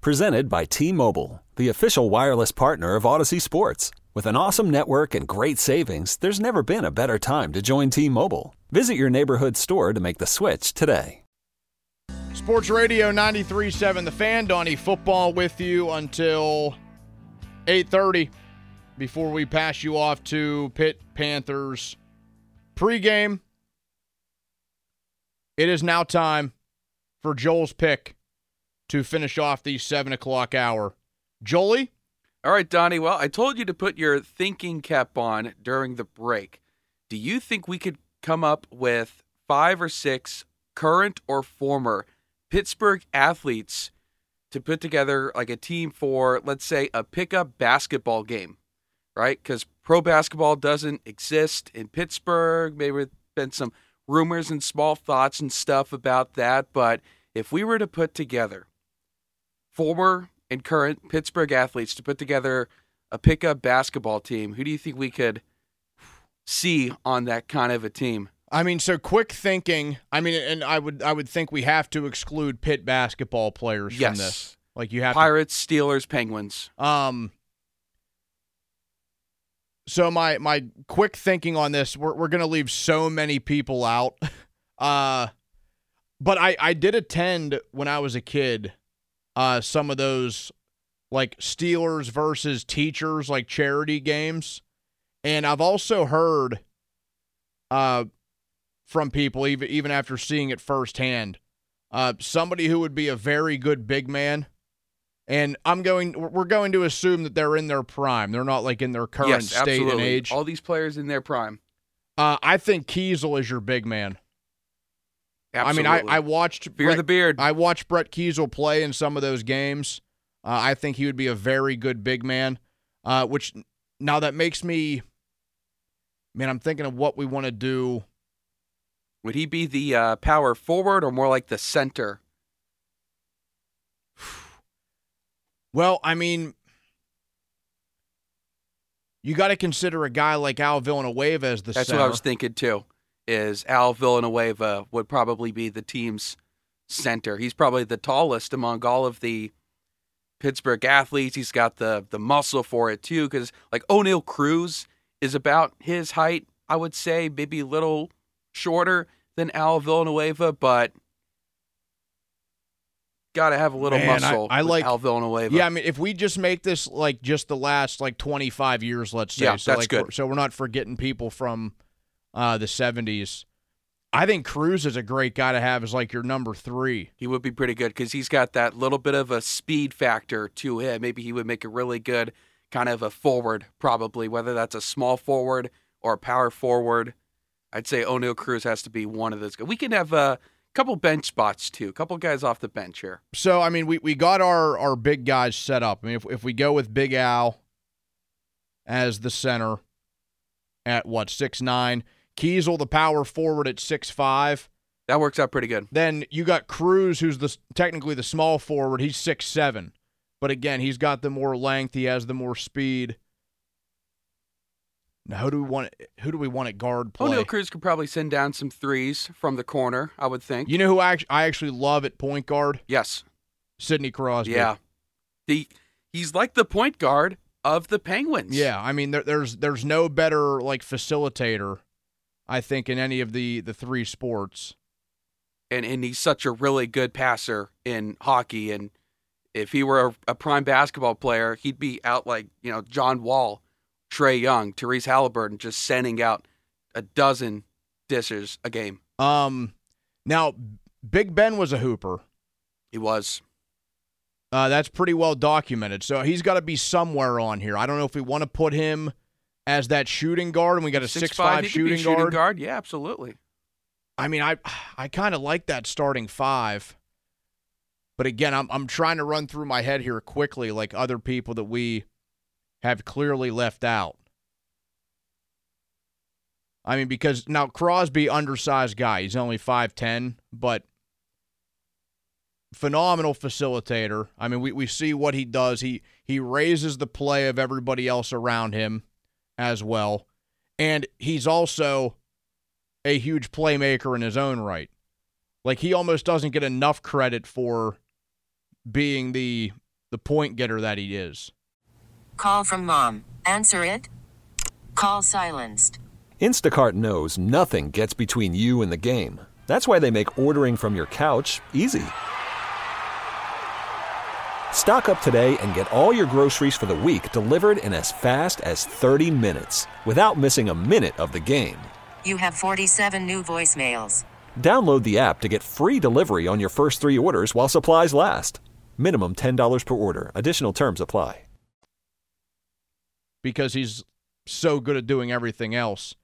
Presented by T Mobile, the official wireless partner of Audacy Sports. With an awesome network and great savings, there's never been a better time to join T Mobile. Visit your neighborhood store to make the switch today. Sports Radio 93.7 The Fan. Donny Football with you until 8.30 before we pass you off to Pitt Panthers pregame. It is now time for Joel's pick to finish off the 7 o'clock hour. Jolie? All right, Donny. Well, I told you to put your thinking cap on during the break. Do you think we could come up with five or six current or former Pittsburgh athletes to put together like a team for, let's say, a pickup basketball game, right? Because pro basketball doesn't exist in Pittsburgh. Maybe there's been some rumors and small thoughts and stuff about that. But if we were to put together former and current Pittsburgh athletes to put together a pickup basketball team, who do you think we could see on that kind of a team? I mean, so quick thinking. I mean, and I would I would think we have to exclude Pitt basketball players Yes. from this. Like you have Pirates, Steelers, Penguins. Um. So my my quick thinking on this, we're we're gonna leave so many people out. Uh, but I I did attend when I was a kid. Uh, some of those like Steelers versus teachers like charity games, and I've also heard. Uh, from people even even after seeing it firsthand. Uh, somebody who would be a very good big man, and I'm going. We're going to assume that they're in their prime. They're not like in their current yes, state absolutely. and age. All these players in their prime. Uh, I think Kiesel is your big man. Absolutely. I mean, I, I watched fear Brett, the beard. I watched Brett Kiesel play in some of those games. Uh, I think he would be a very good big man. Uh, which now that makes me, man, I'm thinking of what we want to do. Would he be the uh, power forward or more like the center? Well, I mean, you got to consider a guy like Al Villanueva as the That's center. what I was thinking too. Is Al Villanueva would probably be the team's center. He's probably the tallest among all of the Pittsburgh athletes. He's got the the muscle for it too. Because like Oneil Cruz is about his height, I would say, maybe a little shorter than Al Villanueva, but got to have a little Man, I- muscle. I with like- Al Villanueva. Yeah, I mean, if we just make this like just the last like 25 years, let's say, Yeah, so that's like, good. we're- so we're not forgetting people from uh, the 70s. I think Cruz is a great guy to have as like your number three. He would be pretty good because he's got that little bit of a speed factor to him. Maybe he would make a really good kind of a forward, probably, whether that's a small forward or a power forward. I'd say Oneil Cruz has to be one of those guys. We can have a couple bench spots too, a couple guys off the bench here. So I mean, we, we got our our big guys set up. I mean, if if we go with Big Al as the center at what six nine, Kiesel the power forward at six five. That works out pretty good. Then you got Cruz, who's the technically the small forward. He's six seven, but again, he's got the more length. He has the more speed. Now, who do we want? Who do we want at guard oh, play? Oneil Cruz could probably send down some threes from the corner, I would think. You know who I I actually love at point guard? yes. Sidney Crosby. Yeah. The he's like the point guard of the Penguins. Yeah, I mean, there, there's there's no better like facilitator, I think, in any of the the three sports. and and he's such a really good passer in hockey. And if he were a, a prime basketball player, he'd be out like you know John Wall, Trae Young, Tyrese Haliburton, just sending out a dozen dishes a game. Um, now Big Ben was a hooper. He was. Uh, that's pretty well documented. So he's got to be somewhere on here. I don't know if we want to put him as that shooting guard, and we got a six five could be a shooting, shooting guard. Yeah, absolutely. I mean, I I kind of like that starting five. But again, I'm I'm trying to run through my head here quickly, like other people that we have clearly left out. I mean, because now Crosby, undersized guy, he's only five ten, but phenomenal facilitator. I mean, we, we see what he does. He he raises the play of everybody else around him as well. And he's also a huge playmaker in his own right. Like he almost doesn't get enough credit for being the the point getter that he is. Call from mom. Answer it. Call silenced. Instacart knows nothing gets between you and the game. That's why they make ordering from your couch easy. Stock up today and get all your groceries for the week delivered in as fast as 30 minutes without missing a minute of the game. You have 47 new voicemails. Download the app to get free delivery on your first three orders while supplies last. Minimum $10 per order. Additional terms apply. Because he's so good at doing everything else.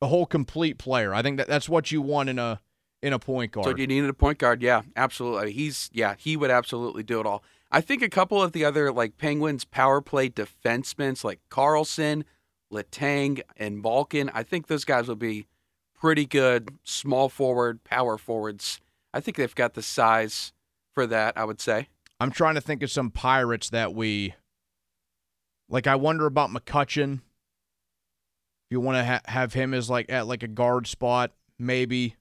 A whole complete player. I think that that's what you want in a in a point guard. So you needed a point guard, yeah, absolutely. He's yeah, he would absolutely do it all. I think a couple of the other like Penguins power play defensemen, like Karlsson, Letang, and Malkin, I think those guys will be pretty good small forward, power forwards. I think they've got the size for that, I would say. I'm trying to think of some pirates that we like I wonder about McCutcheon. If you want to ha- have him as like at like a guard spot, maybe.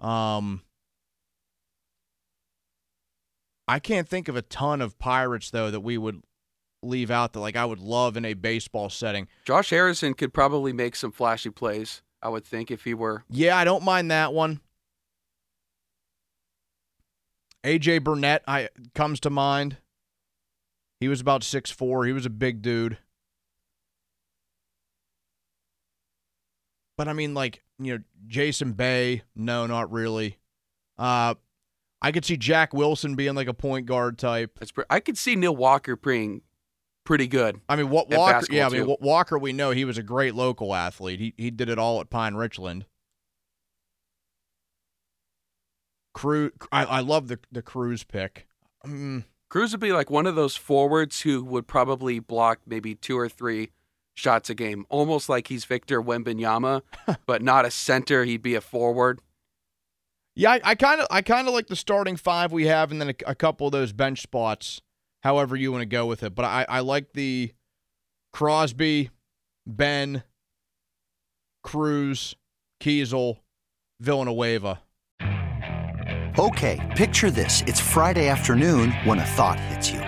Um I can't think of a ton of pirates though that we would leave out that like I would love in a baseball setting. Josh Harrison could probably make some flashy plays, I would think, if he were. Yeah, I don't mind that one. AJ Burnett I comes to mind. He was about six four. He was a big dude. But I mean, like, you know, Jason Bay, no, not really. Uh I could see Jack Wilson being like a point guard type. That's pre- I could see Neil Walker being pretty good. I mean, what Walker? Yeah, I mean, too. Walker. We know he was a great local athlete. He he did it all at Pine Richland. Cruz, I, I love the the Cruz pick. Mm. Cruz would be like one of those forwards who would probably block maybe two or three shots a game, almost like he's Victor Wembanyama, but not a center. He'd be a forward. Yeah, I kind of I kind of like the starting five we have, and then a, a, couple of those bench spots. However you want to go with it, but I I like the Crosby, Ben, Cruz, Kiesel, Villanueva. Okay, picture this: it's Friday afternoon when a thought hits you.